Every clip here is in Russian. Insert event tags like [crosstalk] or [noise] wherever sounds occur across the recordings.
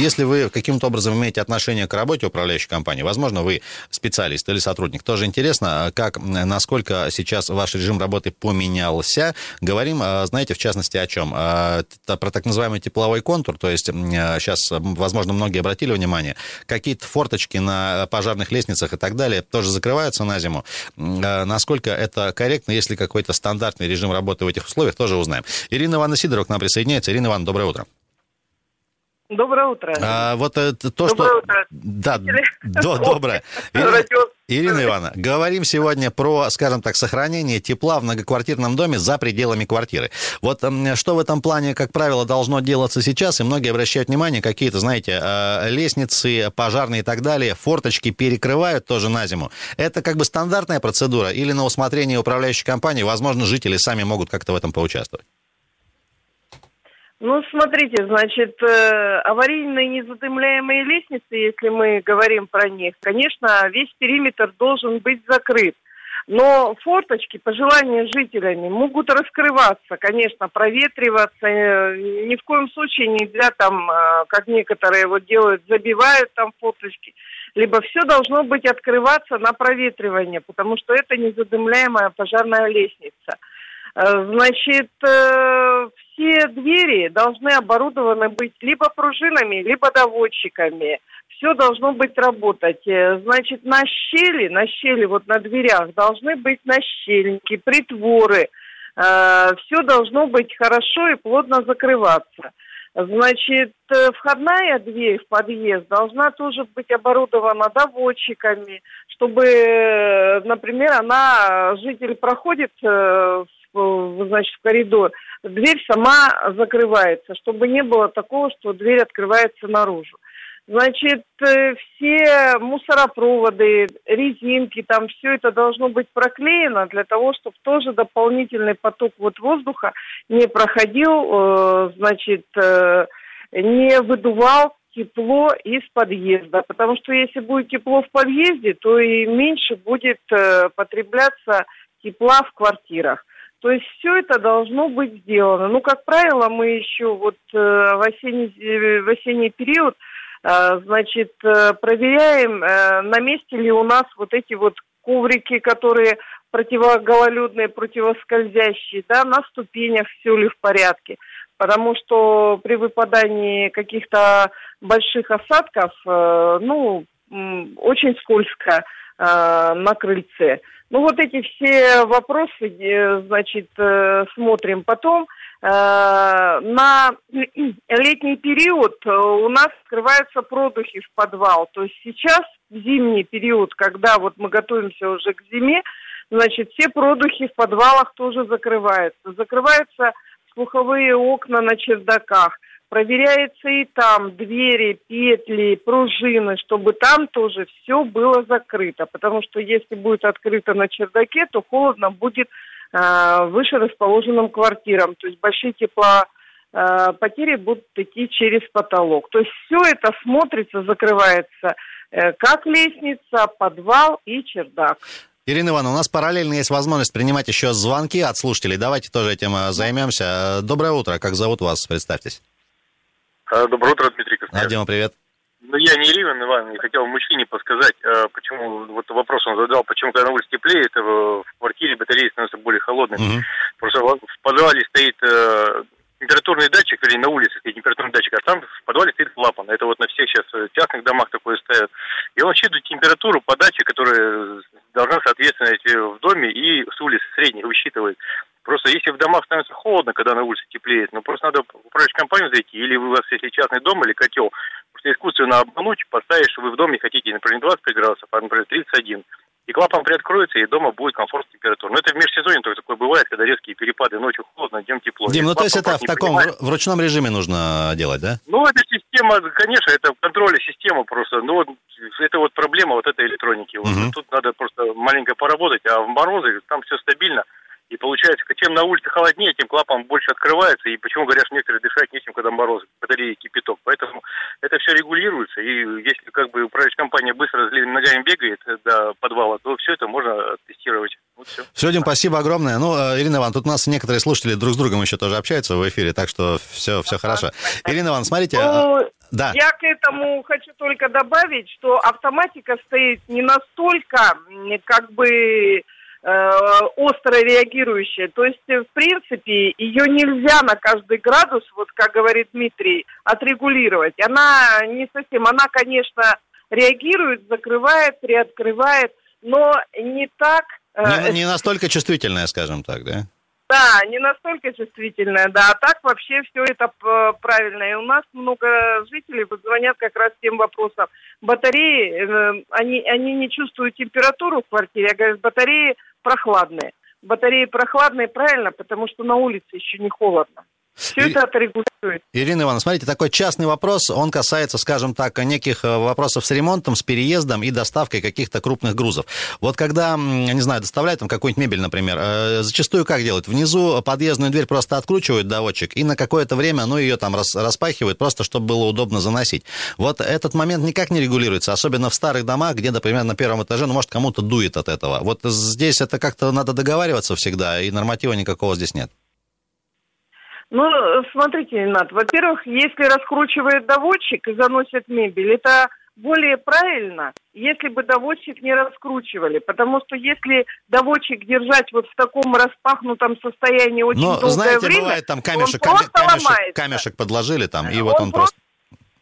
Если вы каким-то образом имеете отношение к работе управляющей компании, возможно, вы специалист или сотрудник, тоже интересно, как, насколько сейчас ваш режим работы поменялся. Говорим, а, знаете, в частности, о чем? А, про так называемый тепловой контур, то есть сейчас, возможно, многие обратили внимание, какие-то форточки на пожарных лестницах и так далее тоже закрываются на зиму. А, насколько это корректно, если какой-то стандартный режим работы в этих условиях, тоже узнаем. Ирина Ивановна Сидорова к нам присоединяется. Ирина Ивановна, доброе утро. Доброе утро. А, вот это то, Доброе что... утро. Да, до, доброе. Ирина, Ивановна, говорим сегодня про, скажем так, сохранение тепла в многоквартирном доме за пределами квартиры. Вот что в этом плане, как правило, должно делаться сейчас, и многие обращают внимание, какие-то, знаете, э, лестницы, пожарные и так далее, форточки перекрывают тоже на зиму. Это как бы стандартная процедура или на усмотрение управляющей компании, возможно, жители сами могут как-то в этом поучаствовать? Ну, смотрите, значит, э, аварийные незадымляемые лестницы, если мы говорим про них, конечно, весь периметр должен быть закрыт. Но форточки, по желанию жителями, могут раскрываться, конечно, проветриваться. Э, Ни в коем случае нельзя там, э, как некоторые вот делают, забивают там форточки. Либо все должно быть открываться на проветривание, потому что это незадымляемая пожарная лестница. Э, Значит, э, все двери должны оборудованы быть либо пружинами, либо доводчиками. Все должно быть работать. Э, Значит, на щели, на щели вот на дверях должны быть нащельники, притворы. Все должно быть хорошо и плотно закрываться. Значит, входная дверь в подъезд должна тоже быть оборудована доводчиками, чтобы, например, она, житель проходит в, значит, в коридор, дверь сама закрывается, чтобы не было такого, что дверь открывается наружу. Значит, э, все мусоропроводы, резинки, там все это должно быть проклеено для того, чтобы тоже дополнительный поток вот воздуха не проходил, э, значит, э, не выдувал тепло из подъезда. Потому что если будет тепло в подъезде, то и меньше будет потребляться тепла в квартирах. То есть все это должно быть сделано. Ну, как правило, мы еще вот э, в, осенний, э, в осенний период э, значит, проверяем, на месте ли у нас вот эти вот коврики, которые противогололедные, противоскользящие, да, на ступенях все ли в порядке. Потому что при выпадании каких-то больших осадков, ну, очень скользко на крыльце. Ну, вот эти все вопросы, э, значит, э, смотрим потом. Э, На летний период э, у нас открываются продухи в подвал. То есть сейчас, в зимний период, когда вот мы готовимся уже к зиме, значит, все продухи в подвалах тоже закрываются. Закрываются слуховые окна на чердаках. Проверяется и там двери, петли, пружины, чтобы там тоже все было закрыто. Потому что если будет открыто на чердаке, то холодно будет э, выше расположенным квартирам. То есть большие тепла э, потери будут идти через потолок. То есть все это смотрится, закрывается, э, как лестница, подвал и чердак. Ирина Ивановна, у нас параллельно есть возможность принимать еще звонки от слушателей. Давайте тоже этим э, займемся. Доброе утро. Как зовут вас? Представьтесь. А, Доброе утро, Дмитрий Костян. А, Дима, привет. Ну, я не Ирина Ивановна, я хотел мужчине подсказать, а, почему, вот вопрос он задал, почему, когда на улице теплеет, э, в квартире батареи становятся более холодными. Мгм. Просто в подвале стоит э, температурный датчик, или на улице стоит температурный датчик, а там в подвале стоит клапан. Это вот на всех сейчас частных домах такое ставят. И он считывает температуру подачи, которая должна соответствовать э, в доме и с улицы средней высчитывает. Просто если в домах становится холодно, когда на улице теплеет, ну просто надо в управляющую компанию зайти, или у вас, если частный дом или котел, просто искусственно обмануть, поставить, что вы в доме хотите, например, не 25 градусов, а, например, 31. И клапан приоткроется, и дома будет комфортная температура. Но это в межсезонье только такое бывает, когда резкие перепады, ночью холодно, днем тепло. Дим, ну то есть это в таком понимает. в ручном режиме нужно делать, да? Ну, это система, конечно, это контроль система просто. Ну, вот это вот проблема вот этой электроники. Вот Мгм. Тут надо просто маленько поработать, а в морозы там все стабильно. И получается, чем на улице холоднее, тем клапан больше открывается. И почему, говорят, некоторые дышать нечем, когда мороз, батареи кипяток. Поэтому это все регулируется. И если как бы управляющая компания быстро ногами бегает до подвала, то все это можно тестировать. Вот все. Дим, спасибо огромное. Ну, э, Ирина Ивановна, тут у нас некоторые слушатели друг с другом еще тоже общаются в эфире, так что все, все хорошо. Ирина Ивановна, смотрите... Ну, да. Я к этому хочу только добавить, что автоматика стоит не настолько, как бы Э, остро реагирующая. То есть, в принципе, ее нельзя на каждый градус, вот как говорит Дмитрий, отрегулировать. Она не совсем, она, конечно, реагирует, закрывает, приоткрывает, но не так... Э, не, не настолько чувствительная, скажем так, да? Да, не настолько чувствительная, да. А так вообще все это правильно. И у нас много жителей звонят как раз тем вопросом. Батареи, э, они, они не чувствуют температуру в квартире. Я говорю, батареи прохладные. Батареи прохладные, правильно, потому что на улице еще не холодно. Все и... это отрегулирует. Ирина Ивановна, смотрите, такой частный вопрос, он касается, скажем так, неких э, вопросов с ремонтом, с переездом и доставкой каких-то крупных грузов. Вот когда, не знаю, доставляют там какую-нибудь мебель, например, э, зачастую как делают? Внизу подъездную дверь просто откручивают доводчик и на какое-то время, ну, ее там распахивают, просто чтобы было удобно заносить. Вот этот момент никак не регулируется, особенно в старых домах, где, например, на первом этаже, ну, может, кому-то дует от этого. Вот здесь это как-то надо договариваться всегда, и норматива никакого здесь нет. Ну, смотрите, Ренат, во-первых, если раскручивает доводчик и заносит мебель, это более правильно, если бы доводчик не раскручивали. Потому что если доводчик держать вот в таком распахнутом состоянии очень Но, долгое знаете, время, бывает там камешек, он просто камешек, ломается. камешек подложили там, и вот он, он просто...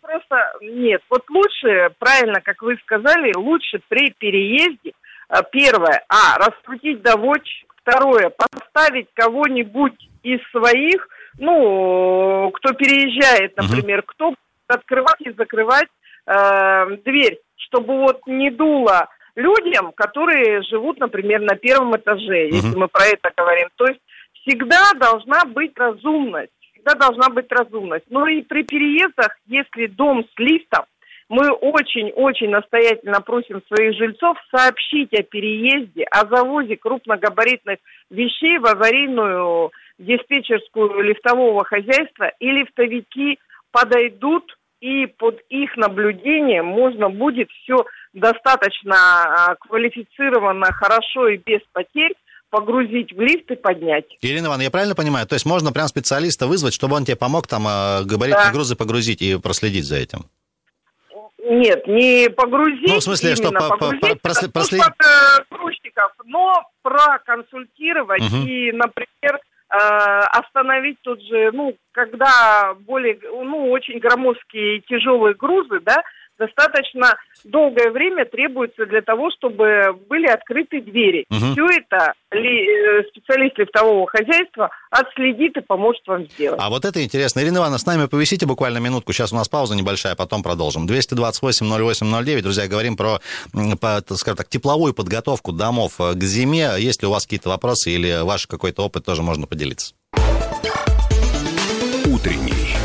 Просто нет. Вот лучше, правильно, как вы сказали, лучше при переезде, э, первое, а, раскрутить доводчик, второе, поставить кого-нибудь из своих, ну, кто переезжает, например, uh-huh. кто открывать и закрывать э, дверь, чтобы вот не дуло людям, которые живут, например, на первом этаже, uh-huh. если мы про это говорим. То есть всегда должна быть разумность, всегда должна быть разумность. Но и при переездах, если дом с лифтом, мы очень-очень настоятельно просим своих жильцов сообщить о переезде, о завозе крупногабаритных вещей в аварийную диспетчерскую лифтового хозяйства, и лифтовики подойдут, и под их наблюдением можно будет все достаточно а, квалифицированно, хорошо и без потерь погрузить в лифт и поднять. Ирина Ивановна, я правильно понимаю? То есть можно прям специалиста вызвать, чтобы он тебе помог там а, габаритные да. грузы погрузить и проследить за этим? Нет, не погрузить. Ну, в смысле, что по, погрузить, по, по, проследить? Э, грузчиков, но проконсультировать угу. и, например, э, остановить тут же, ну, когда более, ну, очень громоздкие и тяжелые грузы, да, достаточно долгое время требуется для того, чтобы были открыты двери. Угу. Все это ли, э, специалист лифтового хозяйства отследит и поможет вам сделать. А вот это интересно. Ирина Ивановна, с нами повисите буквально минутку. Сейчас у нас пауза небольшая, а потом продолжим. 228-08-09. Друзья, говорим про, по, скажем так, тепловую подготовку домов к зиме. Есть ли у вас какие-то вопросы или ваш какой-то опыт тоже можно поделиться? Утренний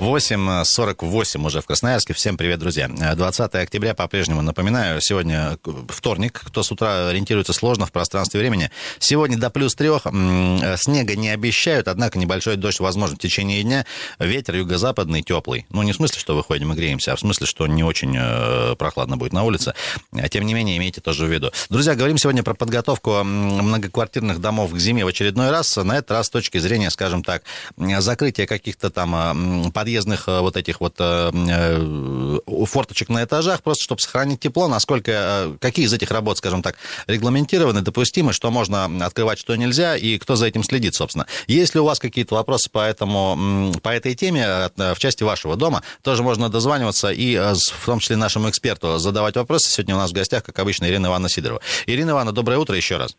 8.48 уже в Красноярске. Всем привет, друзья. 20 октября по-прежнему, напоминаю, сегодня вторник. Кто с утра ориентируется сложно в пространстве времени. Сегодня до плюс трех. Снега не обещают, однако небольшой дождь возможен в течение дня. Ветер юго-западный теплый. Ну, не в смысле, что выходим и греемся, а в смысле, что не очень э, прохладно будет на улице. Тем не менее, имейте тоже в виду. Друзья, говорим сегодня про подготовку многоквартирных домов к зиме в очередной раз. На этот раз с точки зрения, скажем так, закрытия каких-то там подъездов подъездных э, вот этих вот э, э, форточек на этажах, просто чтобы сохранить тепло, насколько, какие из этих работ, скажем так, регламентированы, допустимы, что можно открывать, что нельзя, и кто за этим следит, собственно. Если у вас какие-то вопросы по, этому, по этой теме в части вашего дома, тоже можно дозваниваться и в том числе нашему эксперту задавать вопросы. Сегодня у нас в гостях, как обычно, Ирина Ивановна Сидорова. Ирина Ивановна, доброе утро еще раз.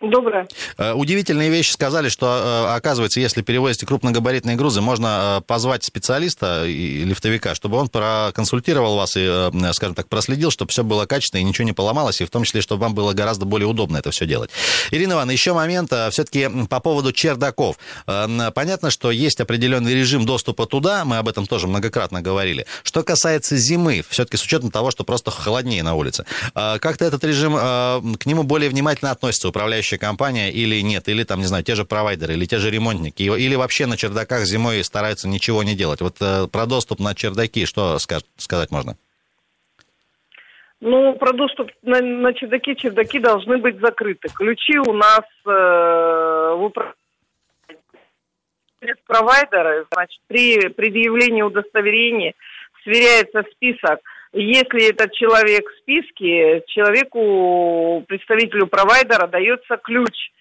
Доброе. Э, удивительные вещи сказали, что, э, оказывается, если перевозите крупногабаритные грузы, можно э, позвать специалиста и лифтовика, чтобы он проконсультировал вас и, скажем так, проследил, чтобы все было качественно и ничего не поломалось, и в том числе, чтобы вам было гораздо более удобно это все делать. Ирина Ивановна, еще момент все-таки по поводу чердаков. Понятно, что есть определенный режим доступа туда, мы об этом тоже многократно говорили. Что касается зимы, все-таки с учетом того, что просто холоднее на улице, как-то этот режим, к нему более внимательно относится управляющий управляющая компания или нет, или там, не знаю, те же провайдеры, или те же ремонтники, или вообще на чердаках зимой стараются ничего не делать. Вот э, про доступ на чердаки что сказать можно? Ну, про доступ на, на чердаки, чердаки должны быть закрыты. Ключи у нас э, в управлении провайдера, значит, при предъявлении удостоверения сверяется список если этот человек в списке, человеку, представителю провайдера, дается ключ.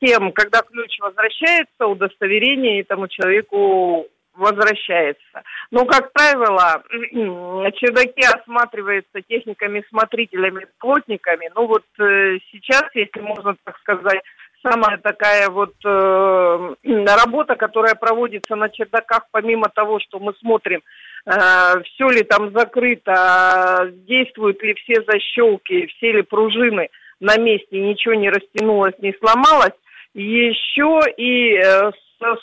Тем, когда ключ возвращается, удостоверение этому человеку возвращается. Но, как правило, [clears throat] чердаки осматриваются техниками-смотрителями, плотниками. Ну вот э, сейчас, если можно так сказать, самая такая вот э, работа, которая проводится на чердаках, помимо того, что мы смотрим Э, все ли там закрыто, действуют ли все защелки, все ли пружины на месте, ничего не растянулось, не сломалось. Еще и э,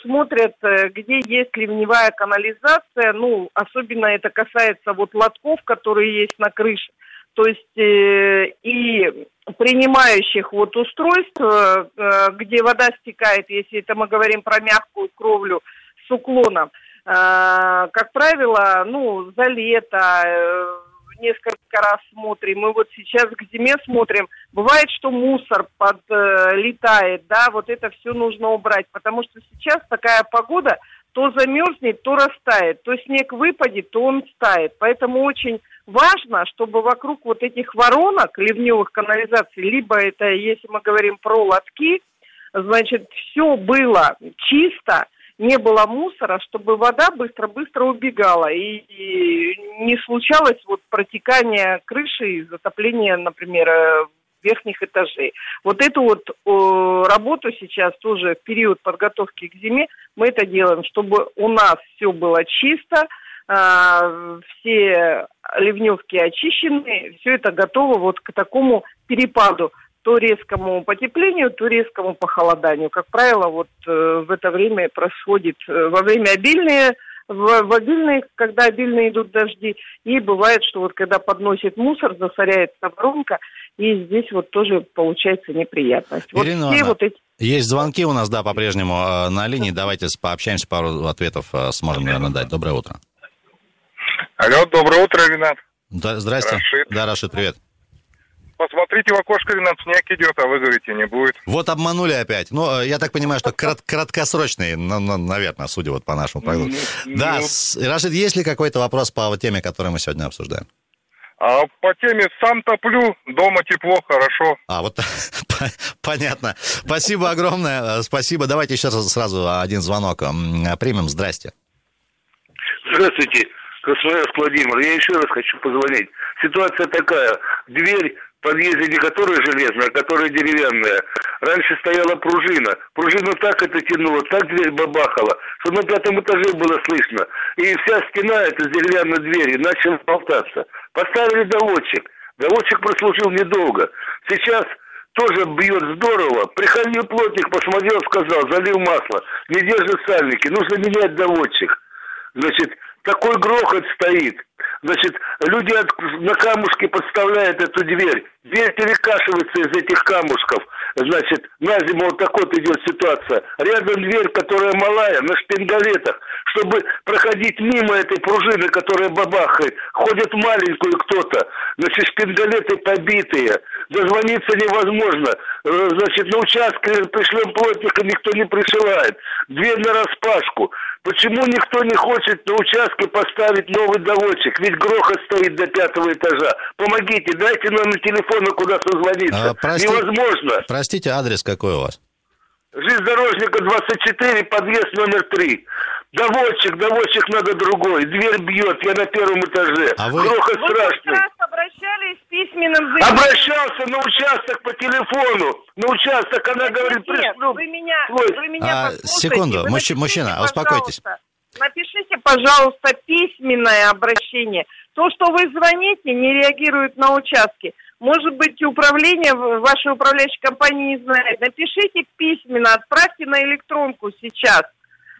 смотрят, э, где есть ливневая канализация, ну, особенно это касается вот лотков, которые есть на крыше, то есть э, и принимающих вот устройств, э, где вода стекает, если это мы говорим про мягкую кровлю с уклоном, а, как правило, ну, за лето э, несколько раз смотрим. Мы вот сейчас к зиме смотрим. Бывает, что мусор подлетает, э, да, вот это все нужно убрать, потому что сейчас такая погода, то замерзнет, то растает, то снег выпадет, то он стает. Поэтому очень важно, чтобы вокруг вот этих воронок, ливневых канализаций, либо это, если мы говорим про лотки, значит, все было чисто, не было мусора, чтобы вода быстро-быстро убегала и, не случалось вот протекание крыши и затопление, например, э, верхних этажей. Вот эту вот о, работу сейчас тоже в период подготовки к зиме мы это делаем, чтобы у нас все было чисто, э, все ливневки очищены, все это готово вот к такому перепаду то резкому потеплению, то резкому похолоданию. Как правило, вот э, в это время происходит э, во время обильные в, в обильные, когда обильные идут дожди, и бывает, что вот когда подносит мусор, засоряется воронка, и здесь вот тоже получается неприятность. Вот Ирина все вот эти... Есть звонки у нас, да, по-прежнему э, на линии. Давайте пообщаемся, пару ответов сможем, наверное, дать. Доброе утро. Алло, доброе утро, Ренат. Да, здрасте. Рашид. Да, Рашид, привет. Посмотрите в окошко, Ренат, снег идет, а вы говорите, не будет. Вот обманули опять. Ну, э, я так понимаю, что крат краткосрочный, ну, ну, наверное, судя вот по нашему прогнозу. Ну, да, ну... Рашид, есть ли какой-то вопрос по теме, которую мы сегодня обсуждаем? А по теме сам топлю, дома тепло, хорошо. А, вот [laughs] понятно. Спасибо огромное. Э, спасибо. Давайте еще раз сразу один звонок примем. Здрасте. Здравствуйте, Красноярск Владимир. Я еще раз хочу позвонить. Ситуация такая. Дверь подъезде не которая железная, а которая деревянная. Раньше стояла пружина. Пружину так это тянуло, так дверь бабахала, что на пятом этаже было слышно. И вся стена эта с деревянной двери начала болтаться. Поставили доводчик. Доводчик прослужил недолго. Сейчас тоже бьет здорово. Приходил плотник, посмотрел, сказал, залил масло. Не держит сальники, нужно менять доводчик. Значит, такой грохот стоит. Значит, люди от, на камушке подставляют эту дверь. Дверь перекашивается из этих камушков. Значит, на зиму вот такой вот идет ситуация. Рядом дверь, которая малая, на шпингалетах. Чтобы проходить мимо этой пружины, которая бабахает, ходит маленькую кто-то. Значит, шпингалеты побитые. Дозвониться невозможно. Э, значит, на участке пришлем плотника, никто не присылает. Дверь на распашку. Почему никто не хочет на участке поставить новый доводчик? Ведь грохот стоит до пятого этажа. Помогите, дайте номер телефона, куда созвониться. А, прости... Невозможно. Простите, адрес какой у вас? Железнодорожника 24, подъезд номер 3. Доводчик, доводчик надо другой. Дверь бьет, я на первом этаже. А вы- Грохот Вы страшный. раз обращались с письменным заявлением. Обращался на участок по телефону. На участок она говорит, Нет, пришлю. вы меня, вы меня А, секунду, Вы напишите, мужчина, успокойтесь. Напишите, пожалуйста, письменное обращение. То, что вы звоните, не реагирует на участки. Может быть, управление, вашей управляющей компании не знает. Напишите письменно, отправьте на электронку сейчас.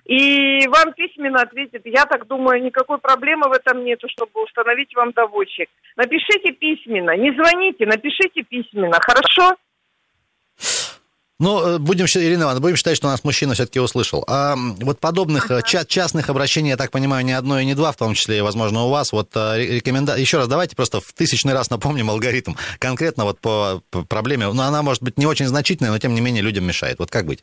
И вам письменно ответят. Я так думаю, никакой проблемы в этом нету, чтобы установить вам доводчик. Напишите письменно, не звоните, напишите письменно, хорошо? Ну, э, будем, Ирина Ивановна, будем считать, что нас мужчина все-таки услышал. А вот подобных э, ча- частных обращений, я так понимаю, не одно и не два, в том числе, возможно, у вас. Вот рекомендация... Еще раз давайте просто в тысячный раз напомним алгоритм. Конкретно вот по, по проблеме. Ну, она может быть не очень значительная, но тем не менее людям мешает. Вот как быть?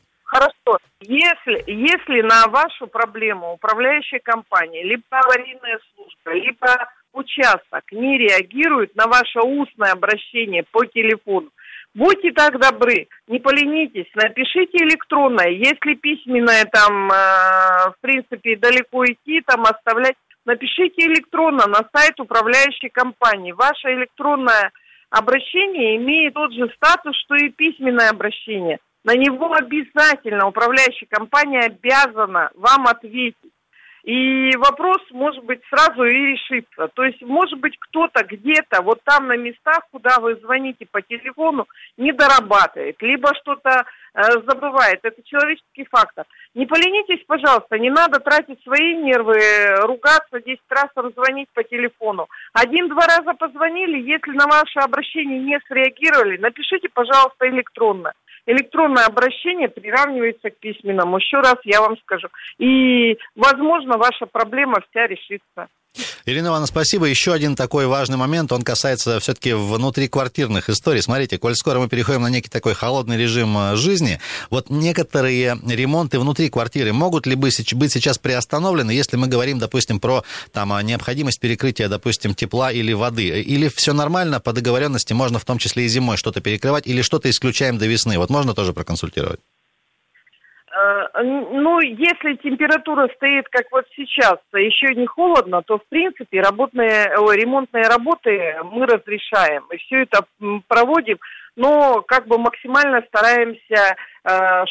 Если, если на вашу проблему управляющая компания, либо аварийная служба, либо участок не реагирует на ваше устное обращение по телефону, будьте так добры, не поленитесь, напишите электронное. Если письменное там, э, в принципе, далеко идти, там оставлять, напишите электронно на сайт управляющей компании. Ваше электронное обращение имеет тот же статус, что и письменное обращение. На него обязательно управляющая компания обязана вам ответить. И вопрос, может быть, сразу и решится. То есть, может быть, кто-то где-то, вот там на местах, куда вы звоните по телефону, не дорабатывает, либо что-то э, забывает. Это человеческий фактор. Не поленитесь, пожалуйста, не надо тратить свои нервы, ругаться 10 раз, звонить по телефону. Один-два раза позвонили, если на ваше обращение не среагировали, напишите, пожалуйста, электронно электронное обращение приравнивается к письменному. Еще раз я вам скажу. И, возможно, ваша проблема вся решится. Ирина Ивановна, спасибо. Еще один такой важный момент, он касается все-таки внутриквартирных историй. Смотрите, коль скоро мы переходим на некий такой холодный режим э, жизни, вот некоторые ремонты внутри квартиры могут ли быть сейчас приостановлены, если мы говорим, допустим, про там, необходимость перекрытия, допустим, тепла или воды? Или все нормально, по договоренности можно в том числе и зимой что-то перекрывать, или что-то исключаем до весны? Вот можно тоже проконсультировать? Ну, если температура стоит, как вот сейчас, еще не холодно, то, в принципе, работные, ой, ремонтные работы мы разрешаем. И все это проводим, но как бы максимально стараемся,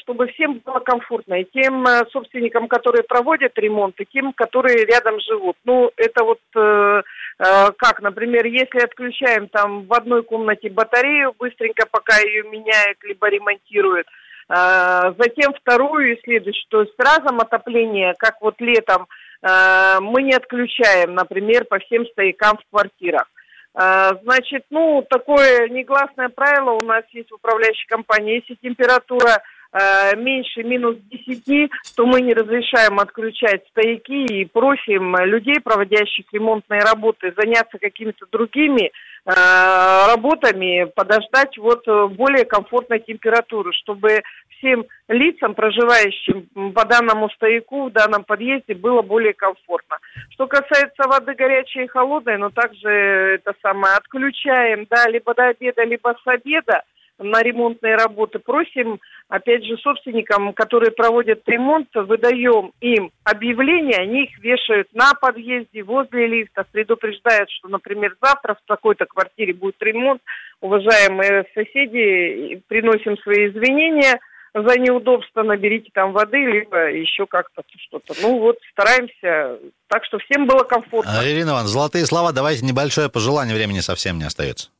чтобы всем было комфортно. И тем собственникам, которые проводят ремонт, и тем, которые рядом живут. Ну, это вот как, например, если отключаем там в одной комнате батарею, быстренько пока ее меняют, либо ремонтируют – Затем вторую следующую, то есть разом отопление, как вот летом, мы не отключаем, например, по всем стоякам в квартирах. Значит, ну, такое негласное правило у нас есть в управляющей компании. Если температура меньше минус 10, то мы не разрешаем отключать стояки и просим людей, проводящих ремонтные работы, заняться какими-то другими работами, подождать вот более комфортной температуры, чтобы всем лицам, проживающим по данному стояку в данном подъезде, было более комфортно. Что касается воды горячей и холодной, ну также это самое отключаем, да, либо до обеда, либо с обеда на ремонтные работы. Просим, опять же, собственникам, которые проводят ремонт, выдаем им объявления, они их вешают на подъезде, возле лифта, предупреждают, что, например, завтра в такой-то квартире будет ремонт. Уважаемые соседи, приносим свои извинения за неудобство, наберите там воды, либо еще как-то что-то. Ну вот, стараемся так, что всем было комфортно. Ирина Ивановна, золотые слова, давайте небольшое пожелание, времени совсем не остается.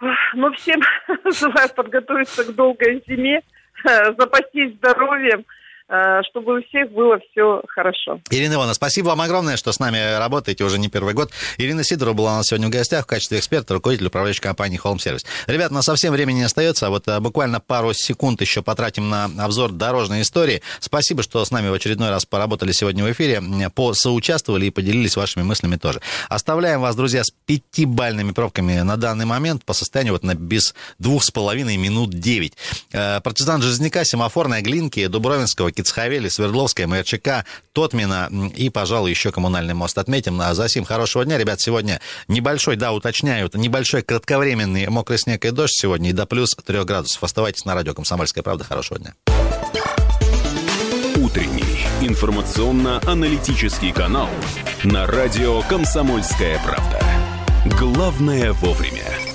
Ну, всем [laughs] желаю подготовиться к долгой зиме, запастись здоровьем, чтобы у всех было все хорошо. Ирина Ивановна, спасибо вам огромное, что с нами работаете уже не первый год. Ирина Сидорова была у нас сегодня в гостях в качестве эксперта, руководитель управляющей компании Home Service. Ребят, у нас совсем времени не остается, а вот буквально пару секунд еще потратим на обзор дорожной истории. Спасибо, что с нами в очередной раз поработали сегодня в эфире, посоучаствовали и поделились вашими мыслями тоже. Оставляем вас, друзья, с пятибальными пробками на данный момент по состоянию вот на без двух с половиной минут девять. Партизан Жизняка, Семафорная, Глинки, Дубровинского, Кицхавели, Свердловская, МРЧК, Тотмина и, пожалуй, еще коммунальный мост отметим. А за сим хорошего дня. Ребят, сегодня небольшой, да, уточняют, небольшой кратковременный мокрый снег и дождь сегодня и до плюс трех градусов. Оставайтесь на радио «Комсомольская правда». Хорошего дня. утренний информационно-аналитический канал на радио «Комсомольская правда». Главное вовремя.